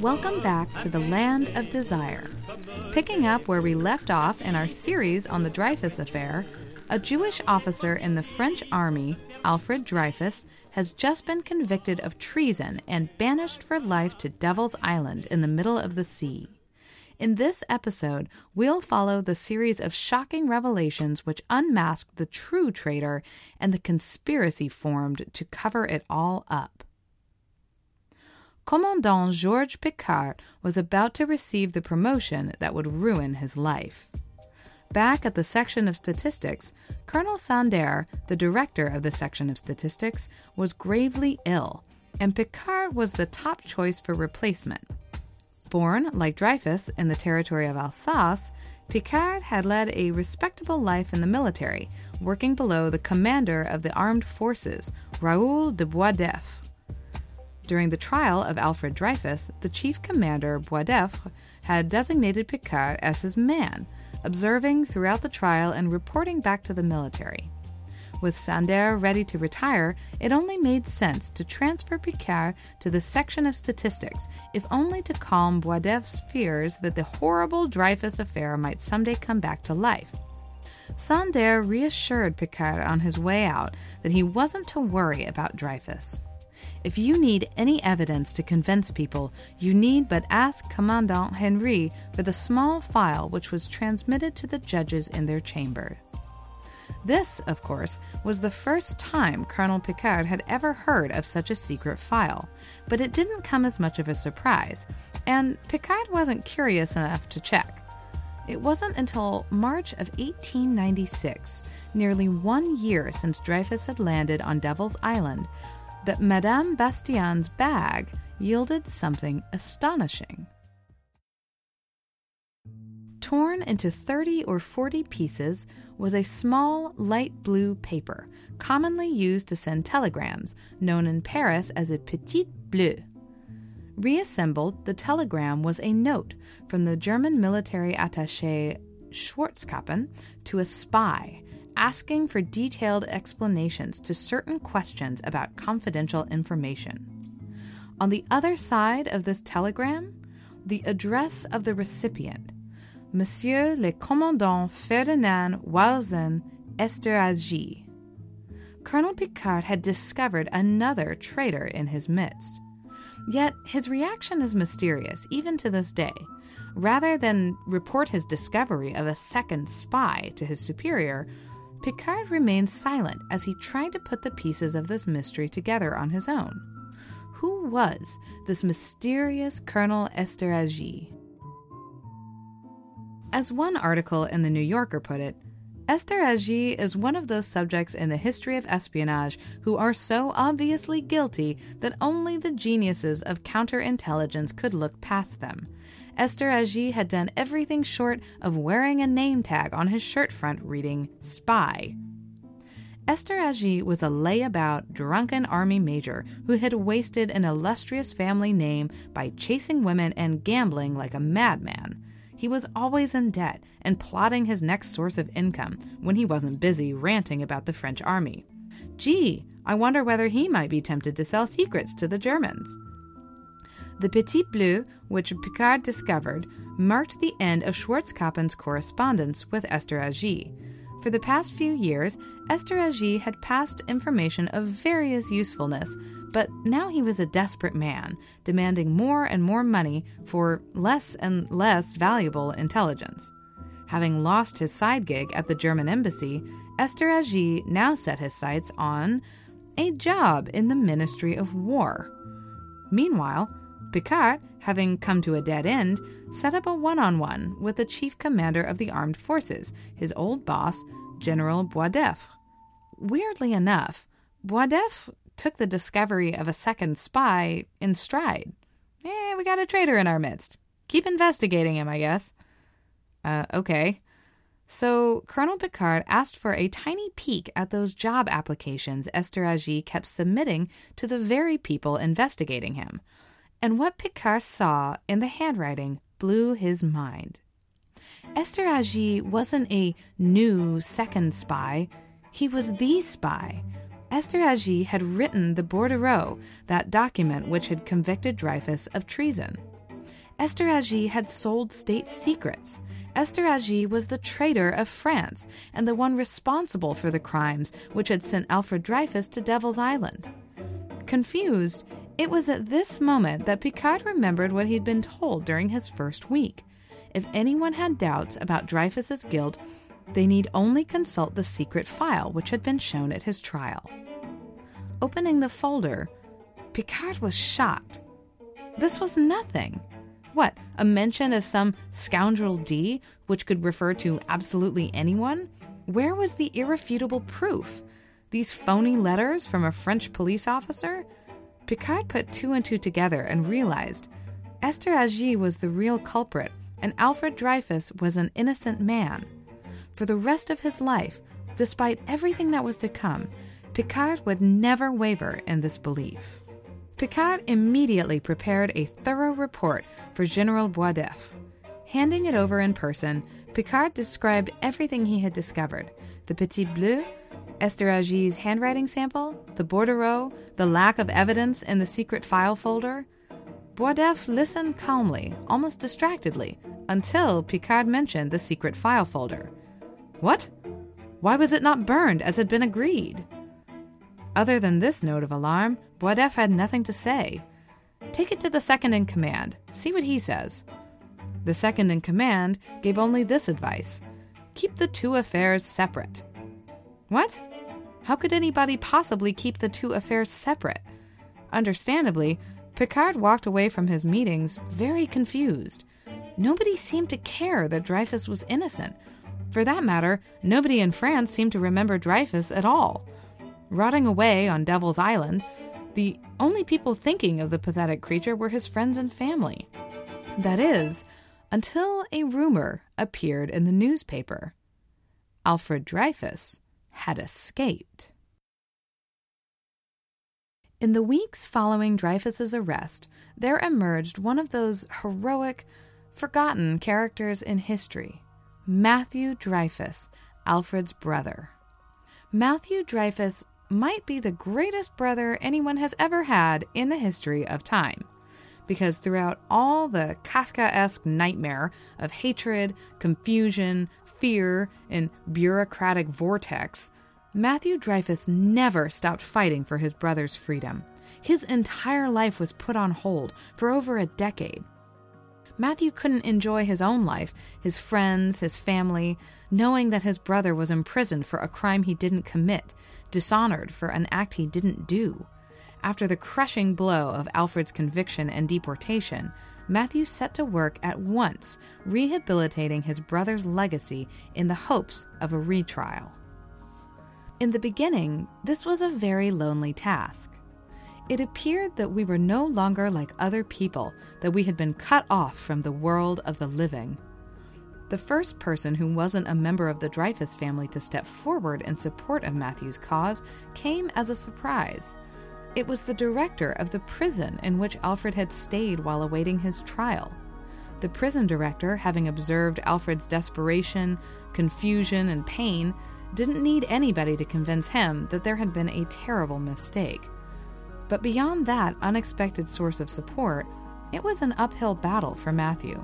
Welcome back to the Land of Desire. Picking up where we left off in our series on the Dreyfus Affair, a Jewish officer in the French army, Alfred Dreyfus, has just been convicted of treason and banished for life to Devil's Island in the middle of the sea. In this episode, we'll follow the series of shocking revelations which unmask the true traitor and the conspiracy formed to cover it all up. Commandant Georges Picquart was about to receive the promotion that would ruin his life. Back at the section of statistics, Colonel Sandherr, the director of the section of statistics, was gravely ill, and Picquart was the top choice for replacement. Born, like Dreyfus, in the territory of Alsace, Picquart had led a respectable life in the military, working below the commander of the armed forces, Raoul de Boisdeffre. During the trial of Alfred Dreyfus, the chief commander, Boisdeffre, had designated Picquart as his man, observing throughout the trial and reporting back to the military. With Sandherr ready to retire, it only made sense to transfer Picquart to the section of statistics, if only to calm Boisdeffre's fears that the horrible Dreyfus affair might someday come back to life. Sandherr reassured Picquart on his way out that he wasn't to worry about Dreyfus. If you need any evidence to convince people, you need but ask Commandant Henry for the small file which was transmitted to the judges in their chamber. This, of course, was the first time Colonel Picquart had ever heard of such a secret file, but it didn't come as much of a surprise, and Picquart wasn't curious enough to check. It wasn't until March of 1896, nearly one year since Dreyfus had landed on Devil's Island, that Madame Bastian's bag yielded something astonishing. Torn into 30 or 40 pieces was a small light blue paper, commonly used to send telegrams, known in Paris as a petit bleu. Reassembled, the telegram was a note from the German military attaché Schwarzkoppen to a spy asking for detailed explanations to certain questions about confidential information. On the other side of this telegram, the address of the recipient, Monsieur le Commandant Ferdinand Walsin Esterhazy. Colonel Picquart had discovered another traitor in his midst. Yet his reaction is mysterious, even to this day. Rather than report his discovery of a second spy to his superior, Picquart remained silent as he tried to put the pieces of this mystery together on his own. Who was this mysterious Colonel Esterhazy? As one article in The New Yorker put it, Esterhazy is one of those subjects in the history of espionage who are so obviously guilty that only the geniuses of counterintelligence could look past them. Esterhazy had done everything short of wearing a name tag on his shirt front reading Spy. Esther Esterhazy was a layabout, drunken army major who had wasted an illustrious family name by chasing women and gambling like a madman. He was always in debt and plotting his next source of income when he wasn't busy ranting about the French army. Gee, I wonder whether he might be tempted to sell secrets to the Germans. The Petit Bleu, which Picquart discovered, marked the end of Schwarzkoppen's correspondence with Esterhazy. For the past few years, Esterhazy had passed information of various usefulness, but now he was a desperate man, demanding more and more money for less and less valuable intelligence. Having lost his side gig at the German embassy, Esterhazy now set his sights on a job in the Ministry of War. Meanwhile, Picquart, having come to a dead end, set up a one on one with the chief commander of the armed forces, his old boss, General Boisdeffre. Weirdly enough, Boisdeffre took the discovery of a second spy in stride. Eh, we got a traitor in our midst. Keep investigating him, I guess. Uh, okay. So, Colonel Picquart asked for a tiny peek at those job applications Esterhazy kept submitting to the very people investigating him And what Picquart saw in the handwriting blew his mind. Esther wasn't a new second spy, he was the spy. Esther had written the bordereau, that document which had convicted Dreyfus of treason. Esther had sold state secrets. Esther was the traitor of France and the one responsible for the crimes which had sent Alfred Dreyfus to Devil's Island. Confused, it was at this moment that Picquart remembered what he'd been told during his first week. If anyone had doubts about Dreyfus's guilt, they need only consult the secret file which had been shown at his trial. Opening the folder, Picquart was shocked. This was nothing. What, a mention of some scoundrel D, which could refer to absolutely anyone? Where was the irrefutable proof? These phony letters from a French police officer? Picquart put two and two together and realized Esterhazy was the real culprit, and Alfred Dreyfus was an innocent man. For the rest of his life, despite everything that was to come, Picquart would never waver in this belief. Picquart immediately prepared a thorough report for General Boisdeffre. Handing it over in person, Picquart described everything he had discovered the Petit Bleu, Esterhazy's handwriting sample, the bordereau, the lack of evidence in the secret file folder. Boisdeffre listened calmly, almost distractedly, until Picquart mentioned the secret file folder. What? Why was it not burned as had been agreed? Other than this note of alarm, Boisdeffre had nothing to say. Take it to the second in command, see what he says. The second in command gave only this advice keep the two affairs separate. What? How could anybody possibly keep the two affairs separate? Understandably, Picquart walked away from his meetings very confused. Nobody seemed to care that Dreyfus was innocent. For that matter, nobody in France seemed to remember Dreyfus at all. Rotting away on Devil's Island, the only people thinking of the pathetic creature were his friends and family. That is, until a rumor appeared in the newspaper. Alfred Dreyfus had escaped. In the weeks following Dreyfus's arrest, there emerged one of those heroic, forgotten characters in history Matthew Dreyfus, Alfred's brother. Matthew Dreyfus might be the greatest brother anyone has ever had in the history of time. Because throughout all the Kafka esque nightmare of hatred, confusion, fear, and bureaucratic vortex, Matthew Dreyfus never stopped fighting for his brother's freedom. His entire life was put on hold for over a decade. Matthew couldn't enjoy his own life, his friends, his family, knowing that his brother was imprisoned for a crime he didn't commit, dishonored for an act he didn't do. After the crushing blow of Alfred's conviction and deportation, Matthew set to work at once rehabilitating his brother's legacy in the hopes of a retrial. In the beginning, this was a very lonely task. It appeared that we were no longer like other people, that we had been cut off from the world of the living. The first person who wasn't a member of the Dreyfus family to step forward in support of Matthew's cause came as a surprise. It was the director of the prison in which Alfred had stayed while awaiting his trial. The prison director, having observed Alfred's desperation, confusion, and pain, didn't need anybody to convince him that there had been a terrible mistake. But beyond that unexpected source of support, it was an uphill battle for Matthew.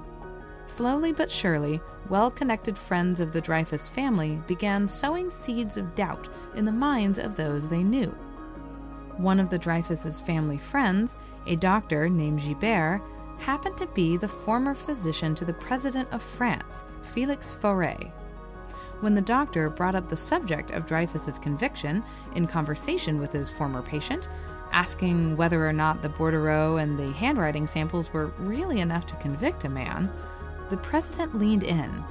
Slowly but surely, well connected friends of the Dreyfus family began sowing seeds of doubt in the minds of those they knew. One of the Dreyfus's family friends, a doctor named Gibert, happened to be the former physician to the President of France, Felix Faure. When the doctor brought up the subject of Dreyfus's conviction in conversation with his former patient, asking whether or not the bordereau and the handwriting samples were really enough to convict a man, the president leaned in.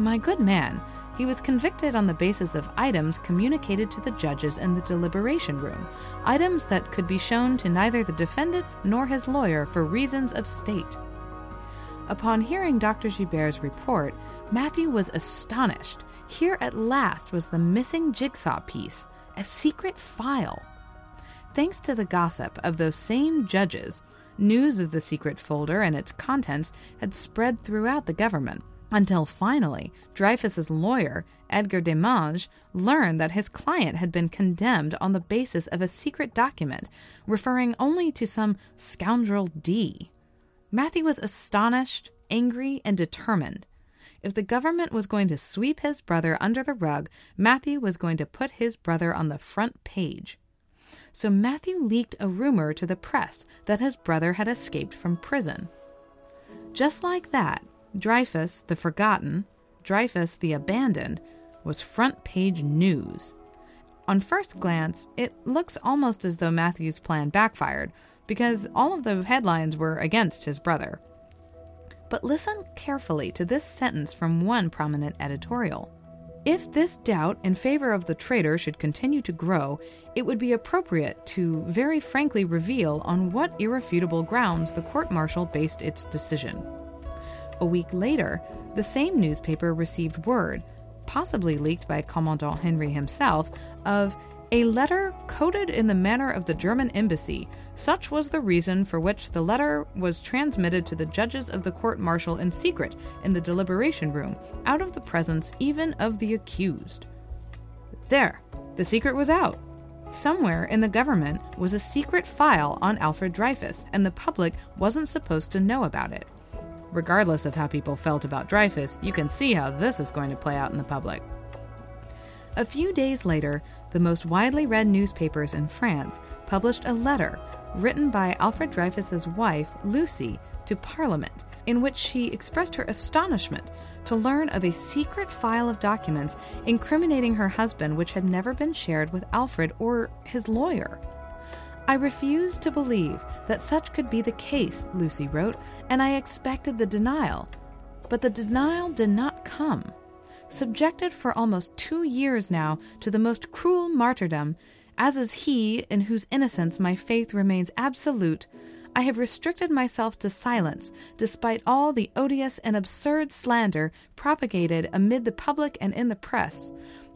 My good man, he was convicted on the basis of items communicated to the judges in the deliberation room, items that could be shown to neither the defendant nor his lawyer for reasons of state. Upon hearing Dr. Gibert's report, Matthew was astonished. Here at last was the missing jigsaw piece, a secret file. Thanks to the gossip of those same judges, news of the secret folder and its contents had spread throughout the government. Until finally, Dreyfus's lawyer, Edgar Demange, learned that his client had been condemned on the basis of a secret document referring only to some scoundrel D. Matthew was astonished, angry, and determined. If the government was going to sweep his brother under the rug, Matthew was going to put his brother on the front page. So Matthew leaked a rumor to the press that his brother had escaped from prison. Just like that, Dreyfus the Forgotten, Dreyfus the Abandoned, was front page news. On first glance, it looks almost as though Matthew's plan backfired, because all of the headlines were against his brother. But listen carefully to this sentence from one prominent editorial. If this doubt in favor of the traitor should continue to grow, it would be appropriate to very frankly reveal on what irrefutable grounds the court martial based its decision. A week later, the same newspaper received word, possibly leaked by Commandant Henry himself, of a letter coded in the manner of the German embassy. Such was the reason for which the letter was transmitted to the judges of the court martial in secret in the deliberation room, out of the presence even of the accused. There, the secret was out. Somewhere in the government was a secret file on Alfred Dreyfus, and the public wasn't supposed to know about it. Regardless of how people felt about Dreyfus, you can see how this is going to play out in the public. A few days later, the most widely read newspapers in France published a letter written by Alfred Dreyfus's wife, Lucy, to Parliament, in which she expressed her astonishment to learn of a secret file of documents incriminating her husband which had never been shared with Alfred or his lawyer. I refused to believe that such could be the case, Lucy wrote, and I expected the denial. But the denial did not come. Subjected for almost two years now to the most cruel martyrdom, as is he in whose innocence my faith remains absolute, I have restricted myself to silence, despite all the odious and absurd slander propagated amid the public and in the press.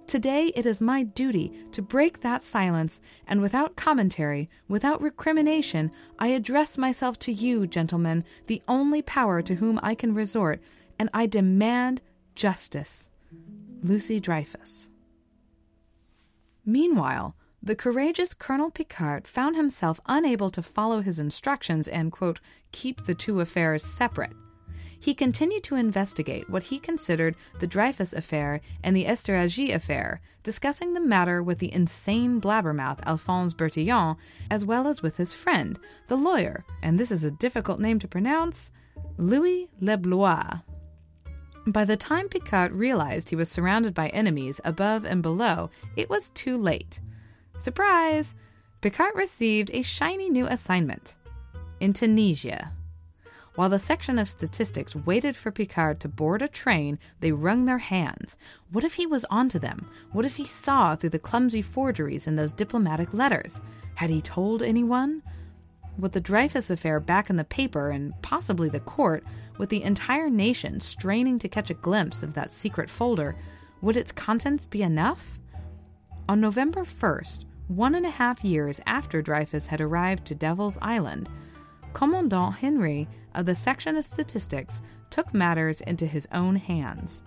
Today it is my duty to break that silence, and without commentary, without recrimination, I address myself to you, gentlemen, the only power to whom I can resort, and I demand justice. Lucy Dreyfus. Meanwhile, the courageous Colonel Picquart found himself unable to follow his instructions and, quote, keep the two affairs separate he continued to investigate what he considered the Dreyfus affair and the Esterhazy affair, discussing the matter with the insane blabbermouth Alphonse Bertillon, as well as with his friend, the lawyer, and this is a difficult name to pronounce, Louis Leblois. By the time Picquart realized he was surrounded by enemies above and below, it was too late. Surprise! Picquart received a shiny new assignment in Tunisia. While the section of statistics waited for Picquart to board a train, they wrung their hands. What if he was onto them? What if he saw through the clumsy forgeries in those diplomatic letters? Had he told anyone? With the Dreyfus affair back in the paper and possibly the court, with the entire nation straining to catch a glimpse of that secret folder, would its contents be enough? On November 1st, one and a half years after Dreyfus had arrived to Devil's Island, Commandant Henry of the Section of Statistics took matters into his own hands.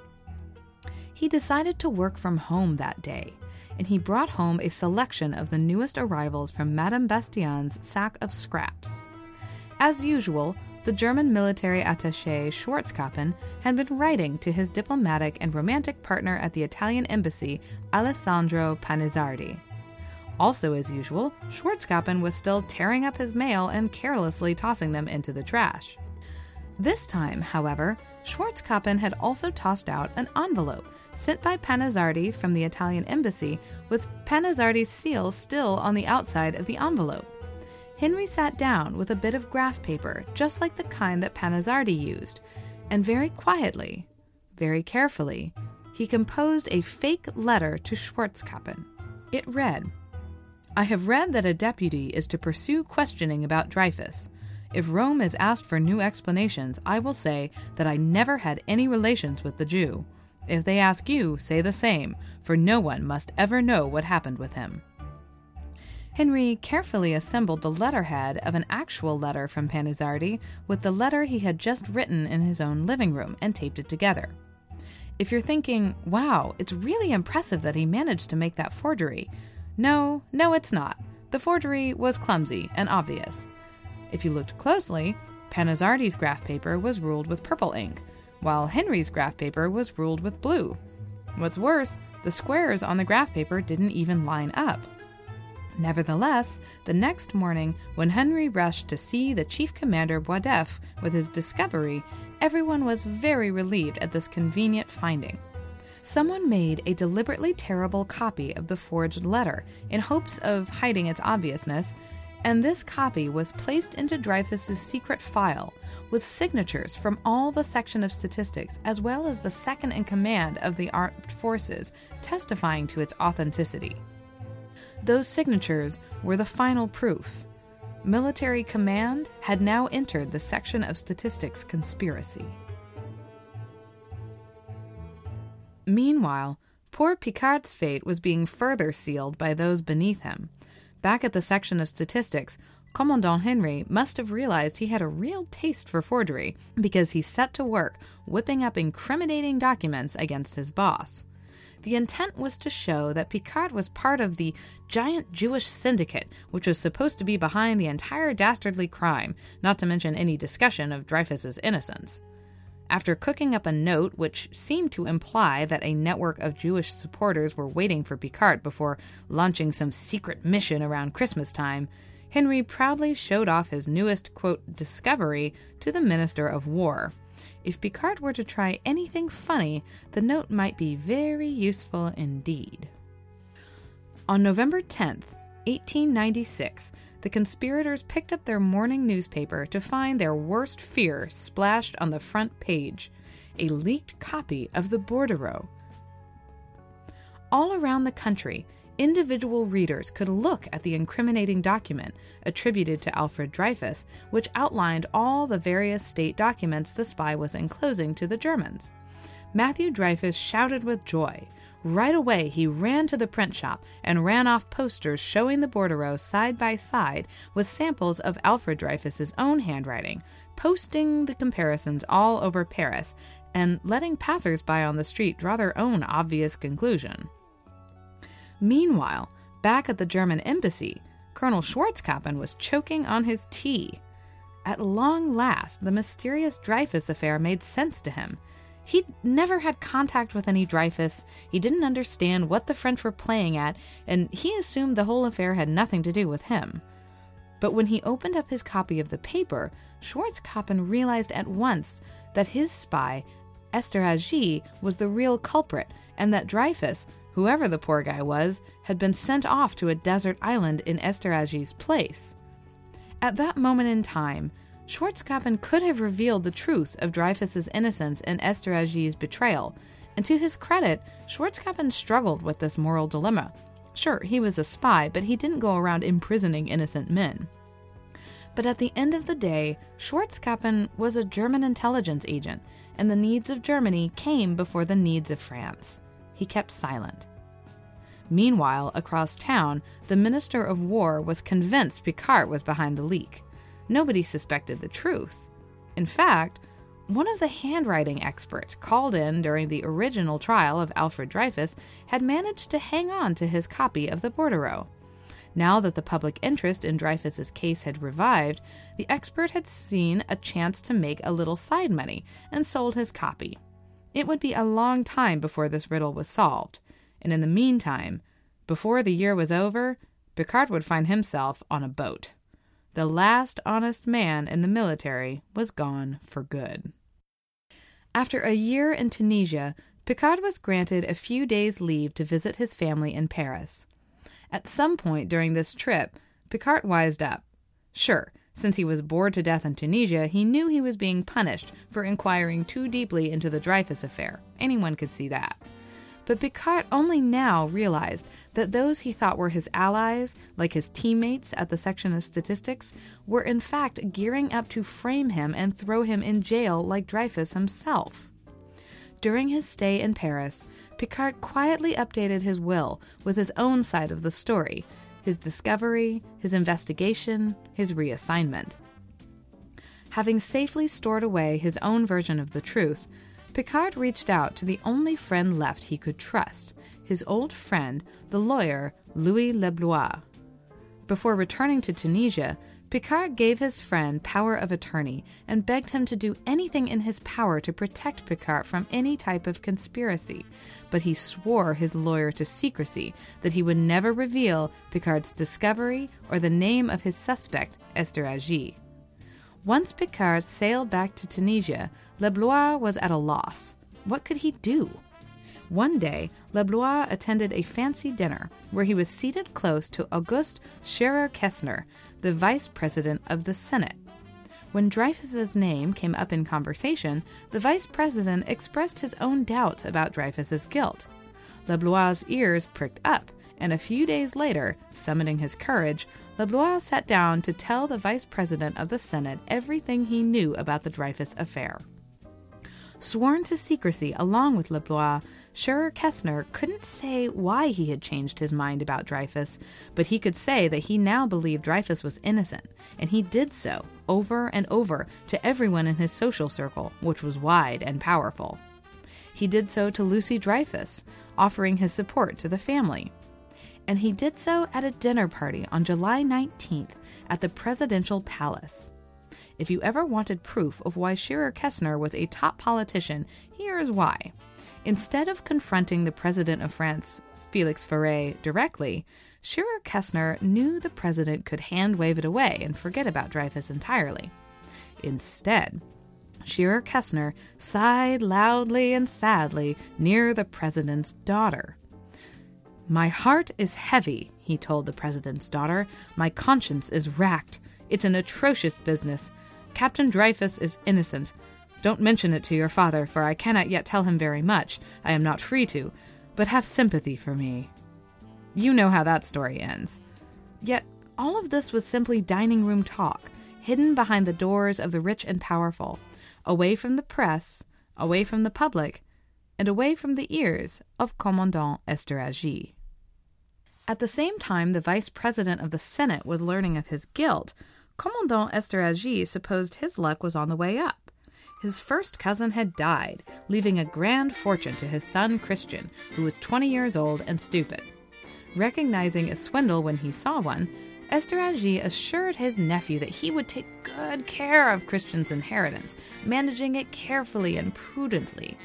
He decided to work from home that day, and he brought home a selection of the newest arrivals from Madame Bastian's sack of scraps. As usual, the German military attaché Schwarzkoppen had been writing to his diplomatic and romantic partner at the Italian embassy, Alessandro Panizzardi. Also, as usual, Schwarzkoppen was still tearing up his mail and carelessly tossing them into the trash. This time, however, Schwarzkoppen had also tossed out an envelope sent by Panizzardi from the Italian embassy with Panizzardi's seal still on the outside of the envelope. Henry sat down with a bit of graph paper, just like the kind that Panizzardi used, and very quietly, very carefully, he composed a fake letter to Schwarzkoppen. It read I have read that a deputy is to pursue questioning about Dreyfus. If Rome is asked for new explanations, I will say that I never had any relations with the Jew. If they ask you, say the same, for no one must ever know what happened with him. Henry carefully assembled the letterhead of an actual letter from Panizzardi with the letter he had just written in his own living room and taped it together. If you're thinking, wow, it's really impressive that he managed to make that forgery, no, no, it's not. The forgery was clumsy and obvious. If you looked closely, Panizzardi's graph paper was ruled with purple ink, while Henry's graph paper was ruled with blue. What's worse, the squares on the graph paper didn't even line up. Nevertheless, the next morning, when Henry rushed to see the chief commander Boisdeffre with his discovery, everyone was very relieved at this convenient finding. Someone made a deliberately terrible copy of the forged letter in hopes of hiding its obviousness, and this copy was placed into Dreyfus's secret file with signatures from all the section of statistics as well as the second in command of the armed forces testifying to its authenticity. Those signatures were the final proof. Military command had now entered the section of statistics conspiracy. Meanwhile, poor Picquart's fate was being further sealed by those beneath him. Back at the section of statistics, Commandant Henry must have realized he had a real taste for forgery because he set to work whipping up incriminating documents against his boss. The intent was to show that Picquart was part of the giant Jewish syndicate, which was supposed to be behind the entire dastardly crime, not to mention any discussion of Dreyfus's innocence. After cooking up a note which seemed to imply that a network of Jewish supporters were waiting for Picquart before launching some secret mission around Christmas time, Henry proudly showed off his newest, quote, discovery to the Minister of War. If Picquart were to try anything funny, the note might be very useful indeed. On November 10th, 1896, the conspirators picked up their morning newspaper to find their worst fear splashed on the front page a leaked copy of the bordereau. All around the country, individual readers could look at the incriminating document attributed to Alfred Dreyfus, which outlined all the various state documents the spy was enclosing to the Germans. Matthew Dreyfus shouted with joy. Right away, he ran to the print shop and ran off posters showing the bordereau side by side with samples of Alfred Dreyfus's own handwriting, posting the comparisons all over Paris, and letting passers by on the street draw their own obvious conclusion. Meanwhile, back at the German embassy, Colonel Schwarzkoppen was choking on his tea. At long last, the mysterious Dreyfus affair made sense to him. He'd never had contact with any Dreyfus, he didn't understand what the French were playing at, and he assumed the whole affair had nothing to do with him. But when he opened up his copy of the paper, Schwarzkoppen realized at once that his spy, Esterhazy, was the real culprit, and that Dreyfus, whoever the poor guy was, had been sent off to a desert island in Esterhazy's place. At that moment in time, Schwarzkoppen could have revealed the truth of Dreyfus's innocence and Esther Esterhazy's betrayal, and to his credit, Schwarzkoppen struggled with this moral dilemma. Sure, he was a spy, but he didn't go around imprisoning innocent men. But at the end of the day, Schwarzkoppen was a German intelligence agent, and the needs of Germany came before the needs of France he kept silent. Meanwhile, across town, the Minister of War was convinced Picquart was behind the leak. Nobody suspected the truth. In fact, one of the handwriting experts called in during the original trial of Alfred Dreyfus had managed to hang on to his copy of the bordereau. Now that the public interest in Dreyfus's case had revived, the expert had seen a chance to make a little side money and sold his copy. It would be a long time before this riddle was solved, and in the meantime, before the year was over, Picquart would find himself on a boat. The last honest man in the military was gone for good. After a year in Tunisia, Picquart was granted a few days' leave to visit his family in Paris. At some point during this trip, Picquart wised up. Sure, since he was bored to death in Tunisia, he knew he was being punished for inquiring too deeply into the Dreyfus affair. Anyone could see that. But Picquart only now realized that those he thought were his allies, like his teammates at the section of statistics, were in fact gearing up to frame him and throw him in jail like Dreyfus himself. During his stay in Paris, Picquart quietly updated his will with his own side of the story, his discovery, his investigation, his reassignment. Having safely stored away his own version of the truth, Picquart reached out to the only friend left he could trust his old friend, the lawyer Louis Leblois. Before returning to Tunisia, Picquart gave his friend power of attorney and begged him to do anything in his power to protect Picquart from any type of conspiracy. But he swore his lawyer to secrecy that he would never reveal Picquart's discovery or the name of his suspect, Esterhazy. Once Picquart sailed back to Tunisia, Leblois was at a loss. What could he do? One day, Leblois attended a fancy dinner where he was seated close to Auguste Scheurer-Kestner, the vice president of the Senate. When Dreyfus's name came up in conversation, the vice president expressed his own doubts about Dreyfus's guilt. Leblois' ears pricked up, and a few days later, summoning his courage, Leblois sat down to tell the vice president of the Senate everything he knew about the Dreyfus affair. Sworn to secrecy along with Leblois, Scheurer-Kestner couldn't say why he had changed his mind about Dreyfus, but he could say that he now believed Dreyfus was innocent, and he did so over and over to everyone in his social circle, which was wide and powerful. He did so to Lucy Dreyfus, offering his support to the family. And he did so at a dinner party on July 19th at the Presidential Palace. If you ever wanted proof of why Scheurer-Kestner was a top politician, here is why. Instead of confronting the president of France, Felix Faure, directly, Scheurer-Kestner knew the president could hand wave it away and forget about Dreyfus entirely. Instead, Scheurer-Kestner sighed loudly and sadly near the president's daughter. My heart is heavy, he told the president's daughter. My conscience is racked. It's an atrocious business. Captain Dreyfus is innocent. Don't mention it to your father, for I cannot yet tell him very much. I am not free to. But have sympathy for me. You know how that story ends. Yet, all of this was simply dining room talk, hidden behind the doors of the rich and powerful, away from the press, away from the public, and away from the ears of Commandant Esterhazy. At the same time the vice president of the Senate was learning of his guilt, Commandant Esterhazy supposed his luck was on the way up. His first cousin had died, leaving a grand fortune to his son Christian, who was 20 years old and stupid. Recognizing a swindle when he saw one, Esterhazy assured his nephew that he would take good care of Christian's inheritance, managing it carefully and prudently.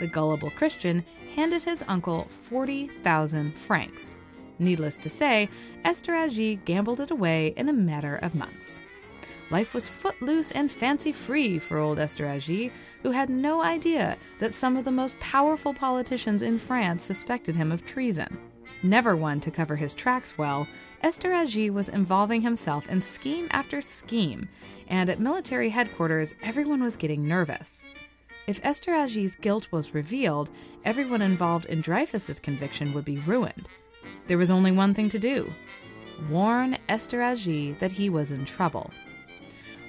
The gullible Christian handed his uncle 40,000 francs, Needless to say, Esterhazy gambled it away in a matter of months. Life was footloose and fancy free for old Esterhazy, who had no idea that some of the most powerful politicians in France suspected him of treason. Never one to cover his tracks well, Esterhazy was involving himself in scheme after scheme, and at military headquarters, everyone was getting nervous. If Esterhazy's guilt was revealed, everyone involved in Dreyfus's conviction would be ruined. There was only one thing to do warn Esterhazy that he was in trouble.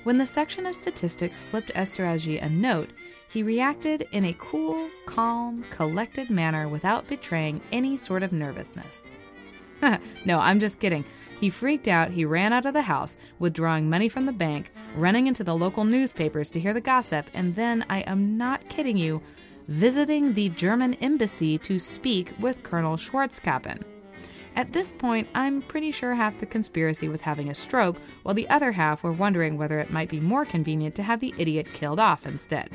When the section of statistics slipped Esterhazy a note, he reacted in a cool, calm, collected manner without betraying any sort of nervousness. no, I'm just kidding. He freaked out, he ran out of the house, withdrawing money from the bank, running into the local newspapers to hear the gossip, and then, I am not kidding you, visiting the German embassy to speak with Colonel Schwarzkoppen. At this point, I'm pretty sure half the conspiracy was having a stroke, while the other half were wondering whether it might be more convenient to have the idiot killed off instead.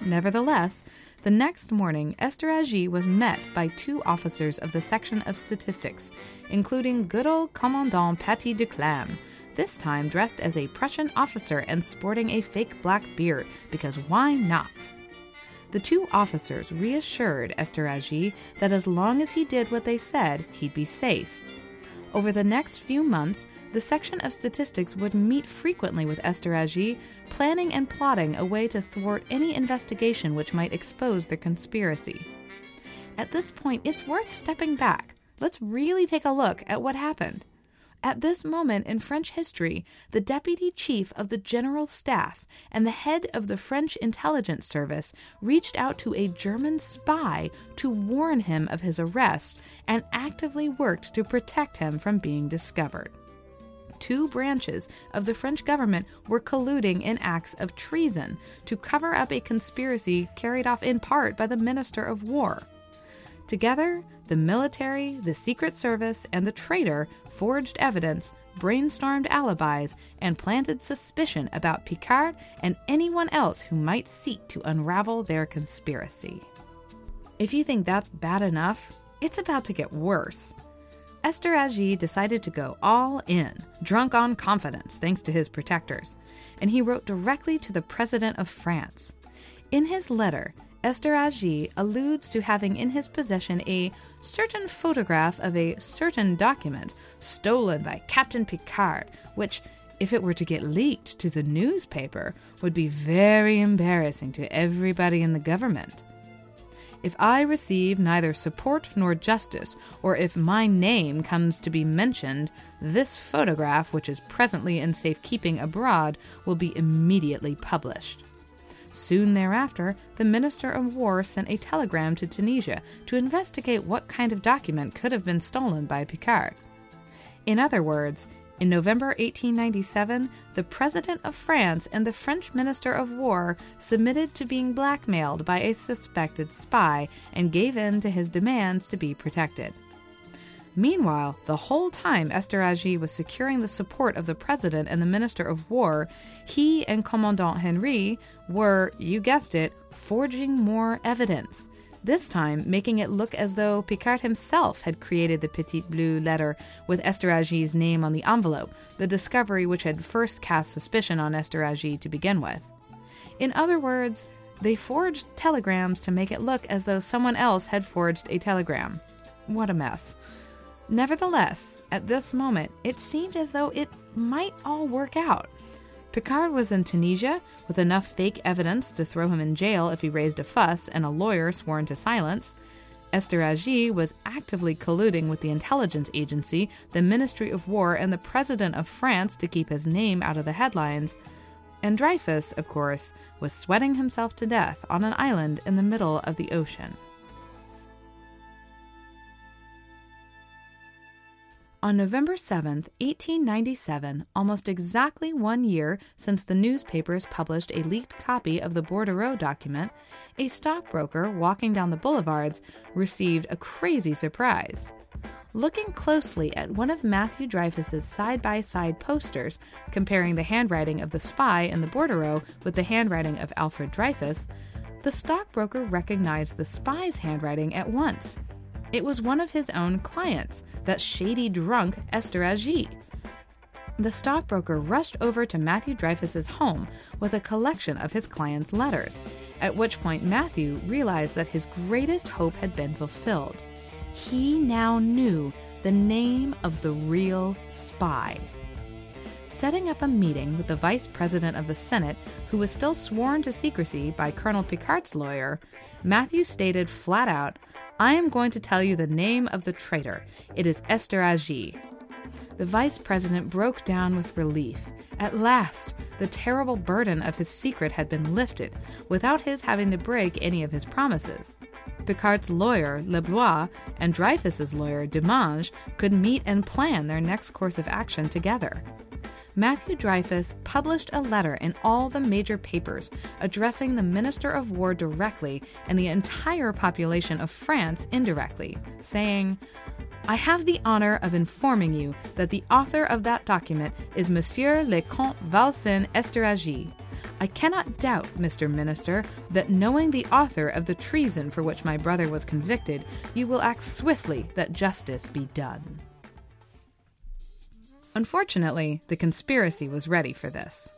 Nevertheless, the next morning, Esther Esterhazy was met by two officers of the section of statistics, including good old Commandant Paty de Clam, this time dressed as a Prussian officer and sporting a fake black beard, because why not? The two officers reassured Esterhazy that as long as he did what they said, he'd be safe. Over the next few months, the section of statistics would meet frequently with Esterhazy, planning and plotting a way to thwart any investigation which might expose the conspiracy. At this point, it's worth stepping back. Let's really take a look at what happened. At this moment in French history, the deputy chief of the general staff and the head of the French intelligence service reached out to a German spy to warn him of his arrest and actively worked to protect him from being discovered. Two branches of the French government were colluding in acts of treason to cover up a conspiracy carried off in part by the Minister of War. Together, the military, the Secret Service, and the traitor forged evidence, brainstormed alibis, and planted suspicion about Picquart and anyone else who might seek to unravel their conspiracy. If you think that's bad enough, it's about to get worse. Esterhazy decided to go all in, drunk on confidence thanks to his protectors, and he wrote directly to the President of France. In his letter, Esterhazy alludes to having in his possession a certain photograph of a certain document stolen by Captain Picquart, which, if it were to get leaked to the newspaper, would be very embarrassing to everybody in the government. If I receive neither support nor justice, or if my name comes to be mentioned, this photograph, which is presently in safekeeping abroad, will be immediately published. Soon thereafter, the Minister of War sent a telegram to Tunisia to investigate what kind of document could have been stolen by Picquart. In other words, in November 1897, the President of France and the French Minister of War submitted to being blackmailed by a suspected spy and gave in to his demands to be protected. Meanwhile, the whole time Esterhazy was securing the support of the president and the minister of war, he and Commandant Henry were, you guessed it, forging more evidence. This time, making it look as though Picquart himself had created the Petit Bleu letter with Esterhazy's name on the envelope, the discovery which had first cast suspicion on Esterhazy to begin with. In other words, they forged telegrams to make it look as though someone else had forged a telegram. What a mess. Nevertheless, at this moment, it seemed as though it might all work out. Picquart was in Tunisia with enough fake evidence to throw him in jail if he raised a fuss and a lawyer sworn to silence. Esterhazy was actively colluding with the intelligence agency, the Ministry of War, and the President of France to keep his name out of the headlines. And Dreyfus, of course, was sweating himself to death on an island in the middle of the ocean. On November 7, 1897, almost exactly one year since the newspapers published a leaked copy of the Bordereau document, a stockbroker walking down the boulevards received a crazy surprise. Looking closely at one of Matthew Dreyfus's side by side posters, comparing the handwriting of the spy in the Bordereau with the handwriting of Alfred Dreyfus, the stockbroker recognized the spy's handwriting at once. It was one of his own clients, that shady drunk Esterhazy. The stockbroker rushed over to Matthew Dreyfus's home with a collection of his client's letters, at which point Matthew realized that his greatest hope had been fulfilled. He now knew the name of the real spy. Setting up a meeting with the vice president of the Senate, who was still sworn to secrecy by Colonel Picquart's lawyer, Matthew stated flat out I am going to tell you the name of the traitor. It is Esther Esterhazy. The vice president broke down with relief. At last, the terrible burden of his secret had been lifted, without his having to break any of his promises. Picquart's lawyer, Leblois, and Dreyfus's lawyer, Demange, could meet and plan their next course of action together. Matthew Dreyfus published a letter in all the major papers addressing the Minister of War directly and the entire population of France indirectly, saying, I have the honor of informing you that the author of that document is Monsieur le Comte Walsin Esterhazy. I cannot doubt, Mr. Minister, that knowing the author of the treason for which my brother was convicted, you will act swiftly that justice be done. Unfortunately, the conspiracy was ready for this.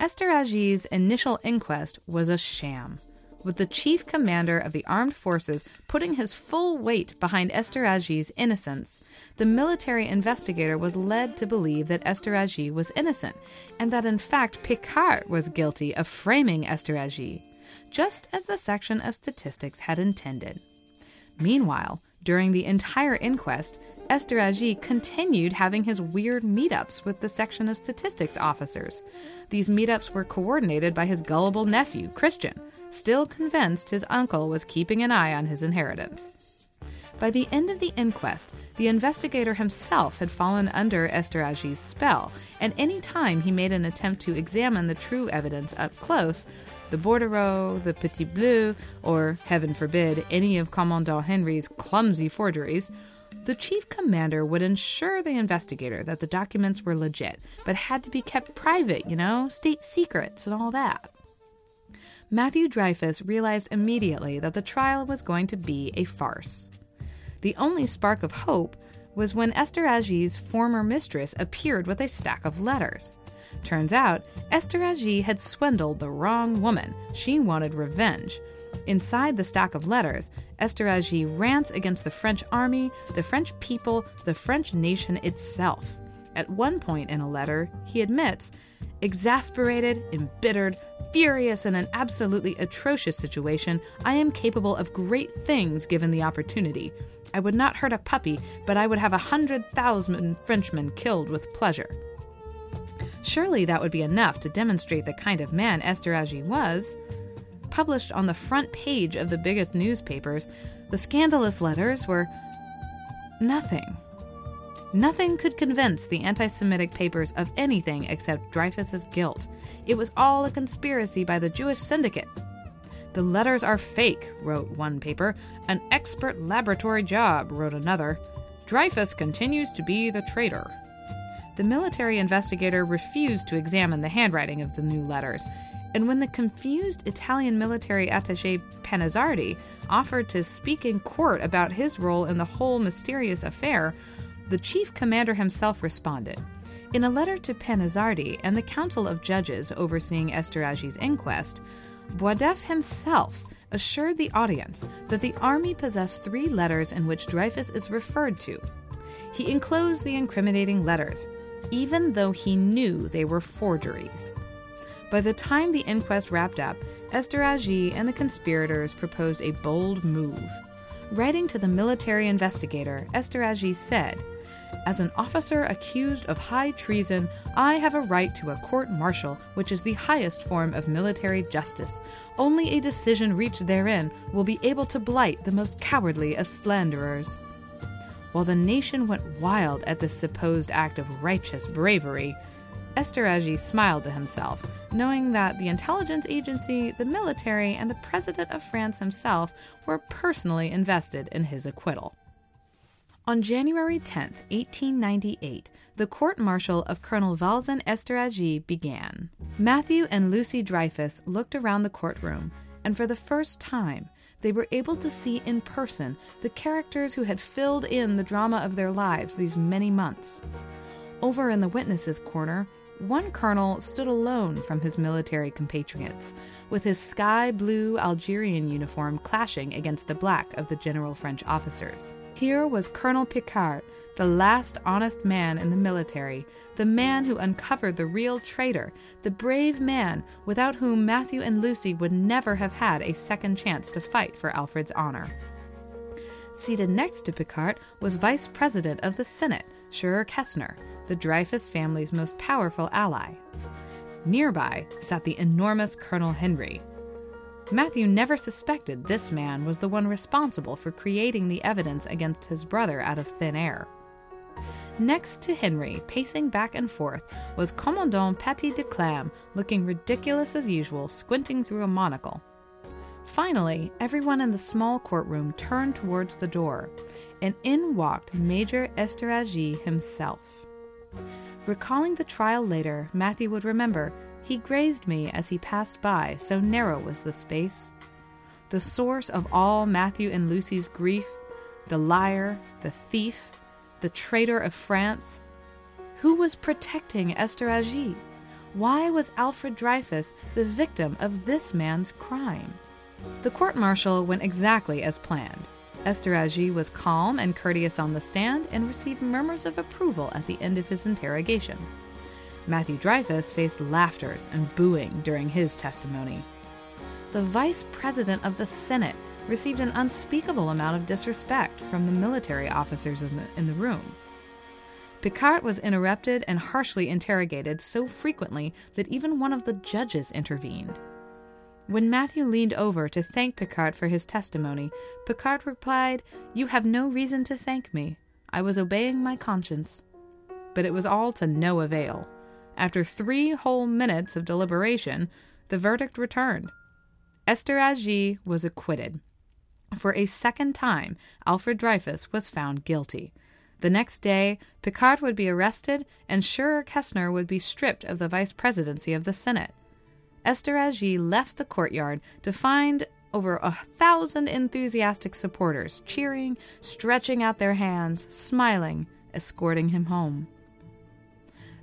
Esterhazy's initial inquest was a sham, with the chief commander of the armed forces putting his full weight behind Esterhazy's innocence. The military investigator was led to believe that Esterhazy was innocent, and that in fact Picquart was guilty of framing Esterhazy, just as the section of statistics had intended. Meanwhile, during the entire inquest, Esterhazy continued having his weird meetups with the section of statistics officers. These meetups were coordinated by his gullible nephew, Christian, still convinced his uncle was keeping an eye on his inheritance. By the end of the inquest, the investigator himself had fallen under Esterhazy's spell, and any time he made an attempt to examine the true evidence up close, the bordereau, the petit bleu, or, heaven forbid, any of Commandant Henry's clumsy forgeries, the chief commander would ensure the investigator that the documents were legit, but had to be kept private, you know, state secrets and all that. Matthew Dreyfus realized immediately that the trial was going to be a farce. The only spark of hope was when Esterhazy's former mistress appeared with a stack of letters. Turns out, Esterhazy had swindled the wrong woman. She wanted revenge. Inside the stack of letters, Esterhazy rants against the French army, the French people, the French nation itself. At one point in a letter, he admits, exasperated, embittered, furious in an absolutely atrocious situation, I am capable of great things given the opportunity. I would not hurt a puppy, but I would have a hundred thousand Frenchmen killed with pleasure. Surely that would be enough to demonstrate the kind of man Esterhazy was. Published on the front page of the biggest newspapers, the scandalous letters were nothing. Nothing could convince the anti Semitic papers of anything except Dreyfus's guilt. It was all a conspiracy by the Jewish syndicate. The letters are fake, wrote one paper. An expert laboratory job, wrote another. Dreyfus continues to be the traitor. The military investigator refused to examine the handwriting of the new letters, and when the confused Italian military attaché Panizzardi offered to speak in court about his role in the whole mysterious affair, the chief commander himself responded. In a letter to Panizzardi and the council of judges overseeing Esterhazy's inquest, Boisdeffre himself assured the audience that the army possessed three letters in which Dreyfus is referred to. He enclosed the incriminating letters, even though he knew they were forgeries. By the time the inquest wrapped up, Esterhazy and the conspirators proposed a bold move. Writing to the military investigator, Esterhazy said, as an officer accused of high treason, I have a right to a court martial, which is the highest form of military justice. Only a decision reached therein will be able to blight the most cowardly of slanderers. While the nation went wild at this supposed act of righteous bravery, Esterhazy smiled to himself, knowing that the intelligence agency, the military, and the President of France himself were personally invested in his acquittal. On January 10, 1898, the court martial of Colonel Walsin Esterhazy began. Matthew and Lucy Dreyfus looked around the courtroom, and for the first time, they were able to see in person the characters who had filled in the drama of their lives these many months. Over in the witnesses' corner, one colonel stood alone from his military compatriots, with his sky blue Algerian uniform clashing against the black of the general French officers. Here was Colonel Picquart, the last honest man in the military, the man who uncovered the real traitor, the brave man without whom Matthew and Lucy would never have had a second chance to fight for Alfred's honor. Seated next to Picquart was Vice President of the Senate, Scheurer-Kestner, the Dreyfus family's most powerful ally. Nearby sat the enormous Colonel Henry, Matthew never suspected this man was the one responsible for creating the evidence against his brother out of thin air. Next to Henry, pacing back and forth, was Commandant Paty de Clam, looking ridiculous as usual, squinting through a monocle. Finally, everyone in the small courtroom turned towards the door, and in walked Major Esterhazy himself. Recalling the trial later, Matthew would remember he grazed me as he passed by, so narrow was the space. The source of all Matthew and Lucy's grief, the liar, the thief, the traitor of France. Who was protecting Esterhazy? Why was Alfred Dreyfus the victim of this man's crime? The court martial went exactly as planned. Esterhazy was calm and courteous on the stand and received murmurs of approval at the end of his interrogation. Matthew Dreyfus faced laughters and booing during his testimony. The vice president of the Senate, received an unspeakable amount of disrespect from the military officers in the, in the room. Picquart was interrupted and harshly interrogated so frequently that even one of the judges intervened. When Matthew leaned over to thank Picquart for his testimony, Picquart replied, You have no reason to thank me. I was obeying my conscience. But it was all to no avail. After three whole minutes of deliberation, the verdict returned. Esterhazy was acquitted. For a second time, Alfred Dreyfus was found guilty. The next day, Picquart would be arrested, and Scheurer-Kestner would be stripped of the vice presidency of the Senate. Esterhazy left the courtyard to find over a thousand enthusiastic supporters cheering, stretching out their hands, smiling, escorting him home.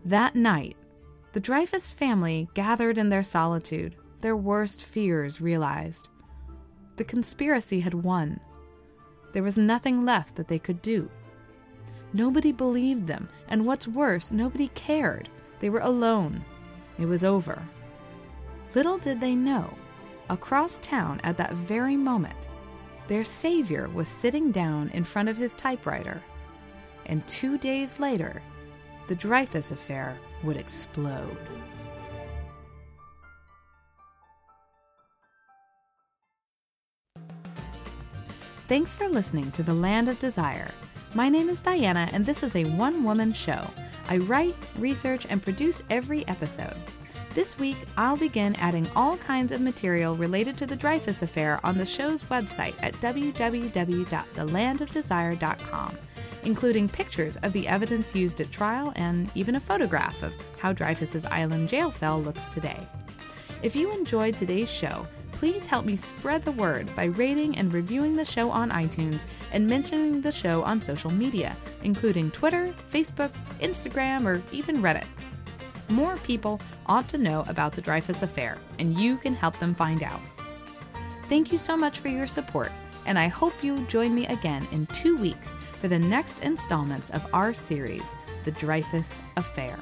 That night, the Dreyfus family gathered in their solitude, their worst fears realized. The conspiracy had won. There was nothing left that they could do. Nobody believed them, and what's worse, nobody cared. They were alone. It was over. Little did they know, across town at that very moment, their savior was sitting down in front of his typewriter. And two days later, the Dreyfus affair would explode. Thanks for listening to The Land of Desire. My name is Diana, and this is a one woman show. I write, research, and produce every episode. This week, I'll begin adding all kinds of material related to the Dreyfus Affair on the show's website at www.thelandofdesire.com, including pictures of the evidence used at trial and even a photograph of how Dreyfus's Island jail cell looks today. If you enjoyed today's show, please help me spread the word by rating and reviewing the show on iTunes and mentioning the show on social media, including Twitter, Facebook, Instagram, or even Reddit. More people ought to know about the Dreyfus Affair, and you can help them find out. Thank you so much for your support, and I hope you join me again in two weeks for the next installments of our series, The Dreyfus Affair.